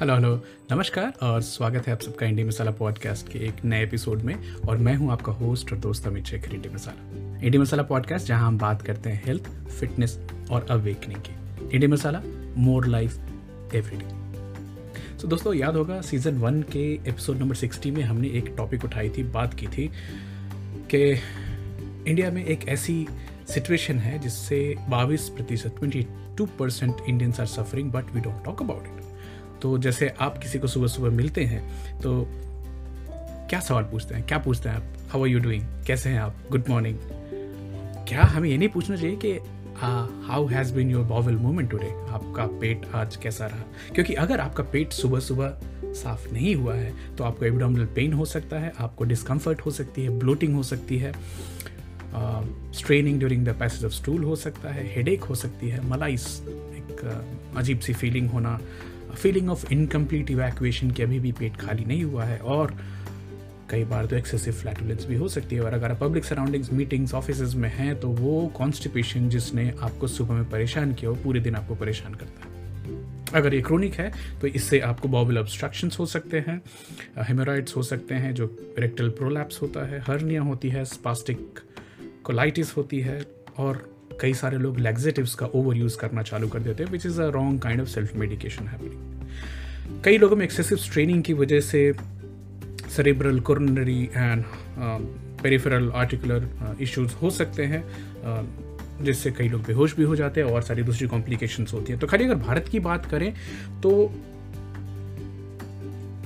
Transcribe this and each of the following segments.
Hello hello नमस्कार और स्वागत है आप सबका इंडी मसाला पॉडकास्ट के एक नए एपिसोड में और मैं हूँ आपका होस्ट और दोस्त Amit Shekhar indie masala. Indie masala podcast जहाँ हम बात करते हैं हेल्थ फिटनेस और अवेकनिंग की। Indie masala more life every day so दोस्तों, याद होगा सीज़न वन के एपिसोड नंबर सिक्सटी में हमने एक टॉपिक उठाई थी, बात की थी कि इंडिया में एक ऐसी सिचुएशन है जिससे बाईस प्रतिशत twenty two percent Indians are suffering but we don't talk about it तो जैसे आप किसी को सुबह सुबह मिलते हैं तो क्या सवाल पूछते हैं? क्या पूछते हैं आप? हाउ आर यू डूइंग कैसे हैं आप? गुड मॉर्निंग क्या हमें ये नहीं पूछना चाहिए कि how has been your bowel moment today आपका पेट आज कैसा रहा? क्योंकि अगर आपका पेट सुबह सुबह साफ़ नहीं हुआ है तो आपको एबडामिनल पेन हो सकता है आपको डिस्कम्फर्ट हो सकती है ब्लोटिंग हो सकती है straining during the passage of stool हो सकता है हेडेक हो सकती है मलाइस एक uh, अजीब सी फीलिंग होना फीलिंग ऑफ़ इनकम्प्लीट इवैक्यूएशन की अभी भी पेट खाली नहीं हुआ है और कई बार तो एक्सेसिव फ्लैटुलेंस भी हो सकती है और अगर आप पब्लिक सराउंडिंग्स मीटिंग्स ऑफ़िस में हैं तो वो कॉन्स्टिपेशन जिसने आपको सुबह में परेशान किया, वो पूरे दिन आपको परेशान करता है। अगर ये क्रोनिक है तो इससे आपको बॉबल ऑब्स्ट्रक्शंस हो सकते हैं हेमोराइड्स हो सकते हैं, जो रेक्टल प्रोलैप्स होता है हर्निया होती है स्पास्टिक कोलाइटिस होती है और कई सारे लोग लेग्जेटिव्स का ओवर यूज़ करना चालू कर देते हैं which is a wrong kind of self medication happening कई लोगों में एक्सेसिव स्ट्रेनिंग की वजह से cerebral coronary and peripheral articular issues हो सकते हैं uh, जिससे कई लोग बेहोश भी हो जाते हैं और सारी दूसरी कॉम्प्लिकेशंस होती हैं। तो खाली अगर भारत की बात करें तो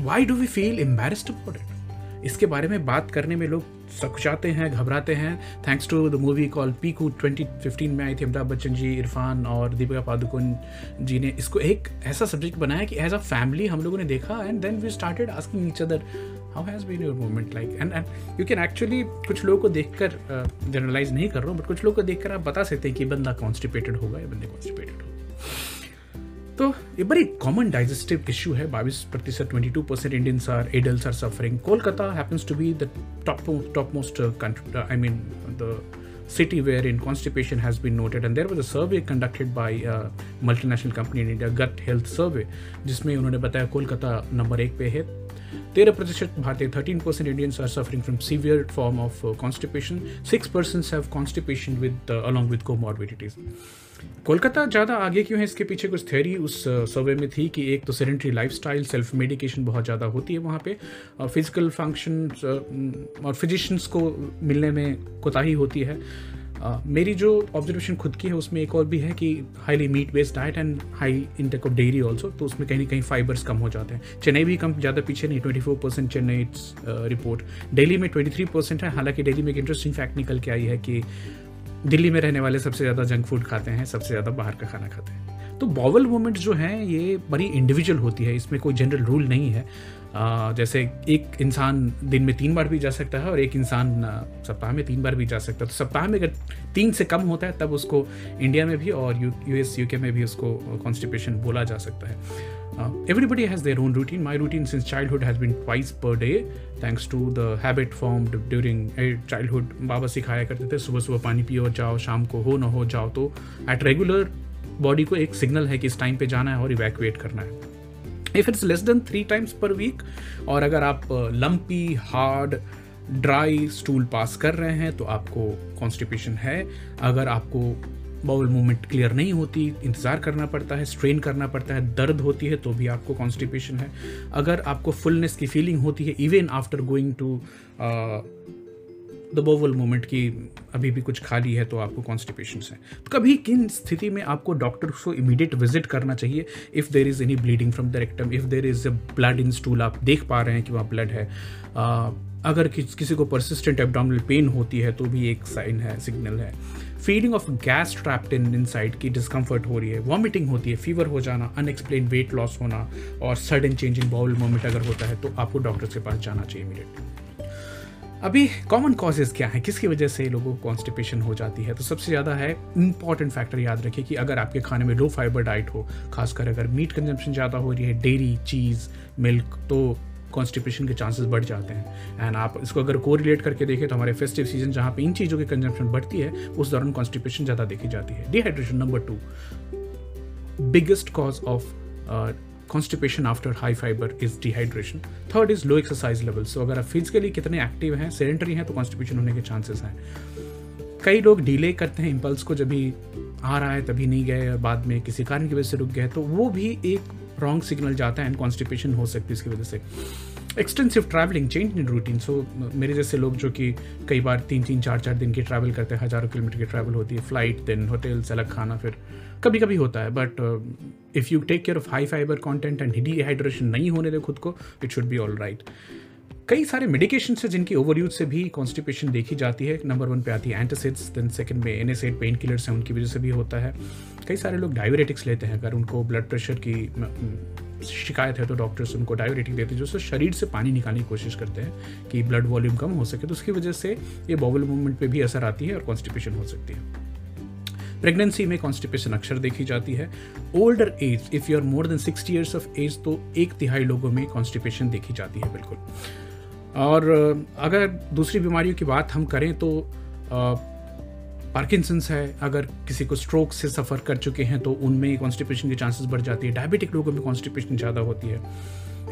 why do we feel embarrassed about it इसके बारे में बात करने में लोग सकुचाते हैं घबराते हैं। Thanks to the movie called Piku 2015 में आई थी अमिताभ बच्चन जी इरफान और दीपिका पादुकोण जी ने इसको एक ऐसा सब्जेक्ट बनाया कि एज अ फैमिली हम लोगों ने देखा and then we started asking each other how has been your movement like and and you can actually कुछ लोगों को देख कर जनरलाइज uh, नहीं कर रहा हूँ बट कुछ लोगों को देखकर आप बता सकते हैं कि बंदा कॉन्स्टिपेटेड होगा या बंदे कॉन्स्टिपेटेड होगा। तो ये बड़ी कॉमन डाइजेस्टिव इशू है बाईस प्रतिशत twenty two percent Indians are adult are suffering Kolkata happens to be the top top most country I mean the city wherein constipation has been noted and there was a survey conducted by a multinational company in India gut health survey जिसमें उन्होंने बताया Kolkata number एक पे है तेरह प्रतिशत भारतीय thirteen percent Indians are suffering from severe form of constipation six percent have constipation with along with comorbidities Kolkata ज़्यादा आगे क्यों है? इसके पीछे कुछ थेरी उस सर्वे में थी कि एक तो सेडेंट्री लाइफस्टाइल सेल्फ मेडिकेशन बहुत ज़्यादा होती है वहाँ पे फ़िज़िकल फ़ंक्शन और फिजिशंस को मिलने में कोताही होती है। Uh, मेरी जो ऑब्जर्वेशन खुद की है, उसमें एक और भी है कि highly meat based diet and high intake of dairy also तो उसमें कहीं ना कहीं फाइबर्स कम हो जाते हैं। चेन्नई भी कम, ज़्यादा पीछे नहीं twenty four percent Chennai report Delhi में ट्वेंटी थ्री परसेंट है, हालाँकि डेली में एक इंटरेस्टिंग फैक्ट निकल के आई है कि दिल्ली में रहने वाले सबसे ज़्यादा जंक फ़ूड खाते हैं, सबसे ज़्यादा बाहर का खाना खाते हैं। तो बॉवल मूवमेंट्स जो हैं, ये बड़ी इंडिविजुअल होती है, इसमें कोई जनरल रूल नहीं है। जैसे एक इंसान दिन में तीन बार भी जा सकता है और एक इंसान सप्ताह में तीन बार भी जा सकता है। तो सप्ताह में अगर तीन से कम होता है, तब उसको इंडिया में भी और यू एस यू के में भी उसको कॉन्स्टिपेशन बोला जा सकता है। everybody has their own routine my routine since childhood has been twice per day, thanks to the habit formed during childhood बाबा सिखाया करते थे सुबह सुबह पानी पियो, जाओ, शाम को हो, ना हो, जाओ तो एट रेगुलर बॉडी को एक सिग्नल है कि इस टाइम पे जाना है और इवैक्यूएट करना है। If it's less than three times per week और अगर आप lumpy hard dry stool pass कर रहे हैं तो आपको कॉन्स्टिपेशन है। अगर आपको बाउल मूवमेंट क्लियर नहीं होती, इंतज़ार करना पड़ता है स्ट्रेन करना पड़ता है, दर्द होती है तो भी आपको कॉन्स्टिपेशन है। अगर आपको फुलनेस की फीलिंग होती है even after going to the bowel moment की अभी भी कुछ खाली है तो आपको कॉन्स्टिपेशन है। तो कभी किन स्थिति में आपको डॉक्टर को इमीडिएट विज़िट करना चाहिए? If there is any bleeding from the rectum if there is a blood in stool आप देख पा रहे हैं कि वहाँ ब्लड है। uh, अगर किस, किसी को परसिस्टेंट एबडामिनल पेन होती है तो भी एक साइन है सिग्नल है। Feeling of gas trapped in inside की डिस्कम्फर्ट हो रही है। वॉमिटिंग होती है फीवर हो जाना अनएक्सप्लेन वेट लॉस होना और sudden change in bowel moment अगर होता है तो आपको डॉक्टर के पास जाना चाहिए इमीडिएटली अभी कॉमन कॉजेज क्या है? किसकी वजह से लोगों को कॉन्स्टिपेशन हो जाती है? तो सबसे ज़्यादा है इंपॉर्टेंट फैक्टर याद रखिए कि अगर आपके खाने में लो फाइबर डाइट हो, खासकर अगर मीट कंजम्पशन ज़्यादा हो रही है डेयरी चीज़ मिल्क तो कॉन्स्टिपेशन के चांसेस बढ़ जाते हैं। एंड आप इसको अगर को रिलेट करके देखें तो हमारे फेस्टिव सीज़न जहाँ पे इन चीज़ों की कंजम्पशन बढ़ती है, उस दौरान कॉन्स्टिपेशन ज़्यादा देखी जाती है। Dehydration number two biggest cause of constipation after high fibre is dehydration third is low exercise level so अगर आप फिजिकली कितने एक्टिव हैं सेडेंटरी हैं तो कॉन्स्टिपेशन होने के चांसेस हैं। कई लोग डिले करते हैं इम्पल्स को जब भी आ रहा है, तभी नहीं गए और बाद में किसी कारण की वजह से रुक गए तो वो भी एक रॉन्ग सिग्नल जाता है एंड कॉन्स्टिपेशन हो सकती है इसकी वजह से। Extensive travelling change in routine so मेरे जैसे लोग जो कि कई बार तीन तीन, चार चार दिन की ट्रैवल करते हैं, हज़ारों किलोमीटर की ट्रैवल होती है फ़्लाइट देन होटल्स अलग खाना, फिर कभी कभी होता है। But if you take care of high fibre content and dehydration नहीं होने दे खुद को it should be all right कई सारे मेडिकेशन है जिनकी ओवर यूज़ से भी कॉन्स्टिपेशन देखी जाती है। नंबर वन पे आती है एंटासिड्स देन सेकंड में एन पेन किलर्स हैं, उनकी वजह से भी होता है। कई सारे लोग डायबिटिक्स लेते हैं। अगर उनको ब्लड प्रेशर की शिकायत है तो डॉक्टर्स उनको डायबिटिक देते हैं, जो शरीर से पानी निकालने की कोशिश करते हैं कि ब्लड वॉल्यूम कम हो सके तो उसकी वजह से ये बॉबल मूवमेंट पे भी असर आती है और कॉन्स्टिपेशन हो सकती है। प्रेगनेंसी में कॉन्स्टिपेशन अक्सर देखी जाती है। Older age if you are more than sixty years of age तो एक तिहाई लोगों में कॉन्स्टिपेशन देखी जाती है, बिल्कुल। और अगर दूसरी बीमारियों की बात हम करें तो पार्किंसंस है। अगर किसी को स्ट्रोक से सफ़र कर चुके हैं तो उनमें कॉन्स्टिपेशन के चांसेस बढ़ जाती है। डायबिटिक लोगों में कॉन्स्टिपेशन ज़्यादा होती है।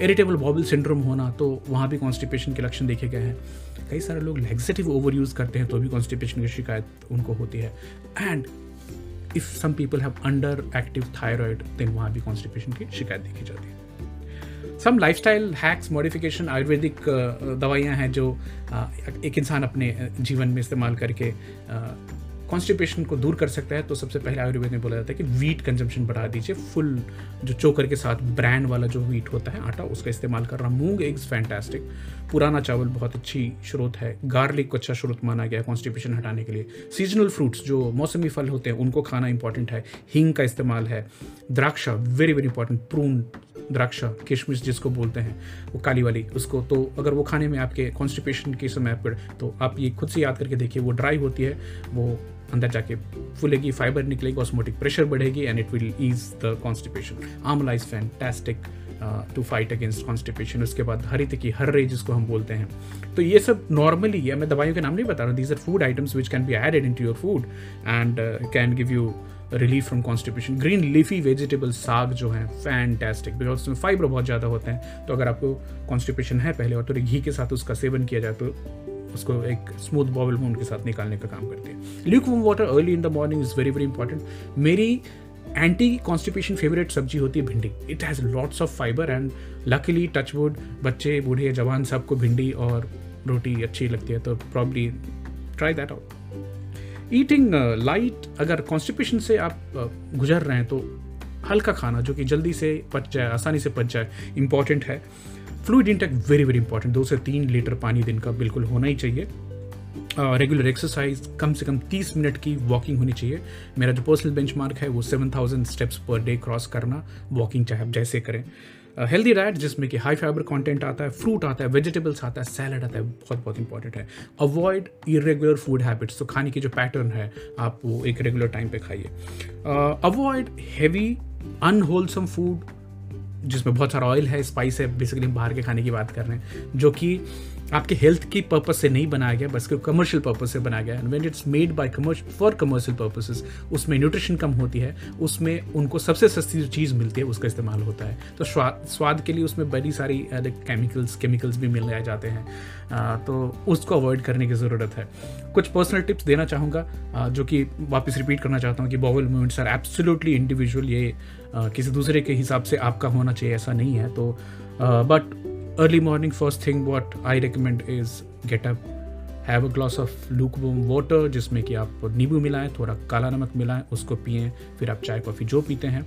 इरिटेबल बॉबल सिंड्रोम होना तो वहाँ भी कॉन्स्टिपेशन के लक्षण देखे गए हैं। कई सारे लोग लेग्जेटिव ओवर यूज़ करते हैं तो भी कॉन्स्टिपेशन की शिकायत उनको होती है। And if some people have underactive thyroid then वहाँ भी कॉन्स्टिपेशन की शिकायत देखी जाती है। Some lifestyle hacks modification Ayurvedic दवाइयाँ हैं जो uh, एक इंसान अपने uh, जीवन में इस्तेमाल करके कॉन्स्टिपेशन uh, को दूर कर सकता है। तो सबसे पहले आयुर्वेद में बोला जाता है कि वीट कंजम्पशन बढ़ा दीजिए। फुल जो चोकर के साथ ब्रांड वाला जो वीट होता है आटा उसका इस्तेमाल कर रहा मूंग एग्स फैंटास्टिक पुराना चावल बहुत अच्छी स्रोत है। गार्लिक को अच्छा स्रोत माना गया है कॉन्स्टिपेशन हटाने के लिए। सीजनल फ्रूट्स जो मौसमी फल होते हैं उनको खाना इंपॉर्टेंट है। हींग का इस्तेमाल है। द्राक्षा वेरी वेरी इंपॉर्टेंट प्रून द्राक्षा, किशमिश जिसको बोलते हैं, वो काली वाली, उसको तो अगर वो खाने में आपके कॉन्स्टिपेशन के समय पर तो आप ये खुद से याद करके देखिए, वो ड्राई होती है, वो अंदर जाके फूलेगी फाइबर निकलेगी ऑस्मोटिक प्रेशर बढ़ेगी and it will ease the constipation amla is fantastic to fight against constipation उसके बाद हरित की हर रे जिसको हम बोलते हैं। तो ये सब नॉर्मली है, मैं दवाइयों के नाम नहीं बता रहा these are food items which can be added into your food and can give you relief from constipation green leafy vegetable साग जो है फैंटेस्टिक बिकॉज़ उसमें फाइबर बहुत ज़्यादा होते हैं। तो अगर आपको कॉन्स्टिपेशन है पहले और थोड़े घी के साथ उसका सेवन किया जाए तो उसको एक स्मूथ बॉबल मून के साथ निकालने का काम करते हैं। Lukewarm water early in the morning is very very important मेरी एंटी कॉन्स्टिपेशन फेवरेट सब्ज़ी होती है भिंडी। It has lots of fibre and luckily touch wood बच्चे, बूढ़े, जवान सबको भिंडी और रोटी अच्छी लगती है तो probably try that out eating light uh, अगर कॉन्स्टिपेशन से आप uh, गुजर रहे हैं तो हल्का खाना जो कि जल्दी से पच जाए आसानी से पच जाए इंपॉर्टेंट है। Fluid intake very very important दो से तीन लीटर पानी दिन का बिल्कुल होना ही चाहिए। रेगुलर uh, एक्सरसाइज कम से कम 30 मिनट की वॉकिंग होनी चाहिए। मेरा जो पर्सनल बेंचमार्क है वो 7000 स्टेप्स पर डे क्रॉस करना वॉकिंग चाहे आप जैसे करें। हेल्दी डाइट जिसमें कि हाई फाइबर कंटेंट आता है फ्रूट आता है वेजिटेबल्स आता है सैलड आता है, बहुत बहुत इंपॉर्टेंट है। अवॉइड इरेगुलर फ़ूड हैबिट्स तो खाने की जो पैटर्न है, आप वो एक रेगुलर टाइम पे खाइए। अवॉइड हैवी अनहोलसम फ़ूड जिसमें बहुत सारा ऑयल है स्पाइस है बेसिकली हम बाहर के खाने की बात कर रहे हैं, जो कि आपके हेल्थ की पर्पज से नहीं बनाया गया, बस कमर्शियल पर्पज से बनाया गया। And when it's made by commercial for commercial purposes उसमें न्यूट्रिशन कम होती है, उसमें उनको सबसे सस्ती जो चीज़ मिलती है, उसका इस्तेमाल होता है। तो स्वाद के लिए उसमें बड़ी सारी केमिकल्स केमिकल्स भी मिल जाते हैं। तो उसको अवॉइड करने की ज़रूरत है। कुछ पर्सनल टिप्स देना चाहूँगा जो कि वापस रिपीट करना चाहता हूँ कि bowel movements are absolutely individual ये किसी दूसरे के हिसाब से आपका होना चाहिए, ऐसा नहीं है। तो but early morning first thing what I recommend is up have a glass of luke water जिसमें कि आप नींबू मिलाएँ, थोड़ा काला नमक मिलाएँ, उसको पिएँ, फिर आप चाय, कॉफ़ी जो पीते हैं।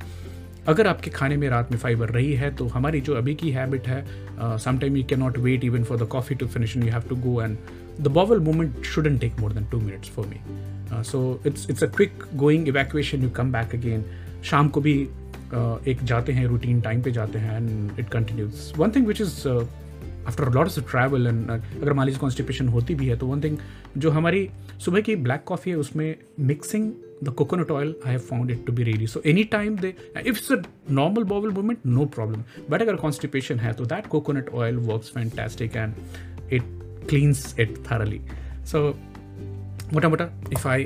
अगर आपके खाने में रात में फाइबर रही है तो हमारी जो अभी की हैबिट है sometime you can not wait even for the coffee to finish you have to go and the bowel movement shouldn't take more than two minutes for me so it's it's a quick going evacuation you come back again शाम को भी एक जाते हैं routine time पे जाते हैं and it continues one thing which is after lots of travel and अगर मान लीजिए कॉन्स्टिपेशन होती भी है तो वन थिंग जो हमारी सुबह की ब्लैक कॉफ़ी है, उसमें mixing the coconut oil I have found it to be ready so any time they if it's a normal bowel movement no problem but अगर कॉन्स्टिपेशन है तो that coconut oil works fantastic and it cleans it thoroughly so मोटा मोटा if I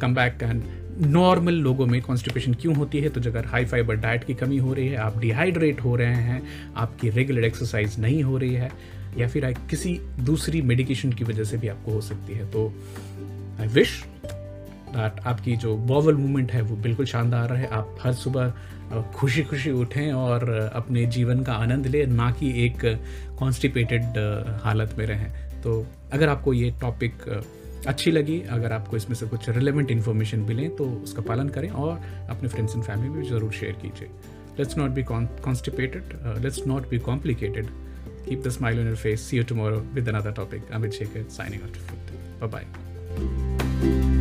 come back and normal लोगों में constipation क्यों होती है? तो अगर हाई फाइबर डाइट की कमी हो रही है, आप डिहाइड्रेट हो रहे हैं, आपकी रेगुलर एक्सरसाइज नहीं हो रही है, या फिर किसी दूसरी मेडिकेशन की वजह से भी आपको हो सकती है तो आई विश दैट आपकी जो बॉवल मूवमेंट है, वो बिल्कुल शानदार रहे। आप हर सुबह खुशी खुशी उठें और अपने जीवन का आनंद लें, ना कि एक कॉन्स्टिपेटेड हालत में रहें। तो अगर आपको ये टॉपिक अच्छी लगी। अगर आपको इसमें से कुछ रिलेवेंट इन्फॉर्मेशन मिलें तो उसका पालन करें और अपने फ्रेंड्स एंड फैमिली में ज़रूर शेयर कीजिए। Let's not be constipated let's not be complicated keep the smile in your face see you tomorrow with another topic Amit Shekhar signing out bye bye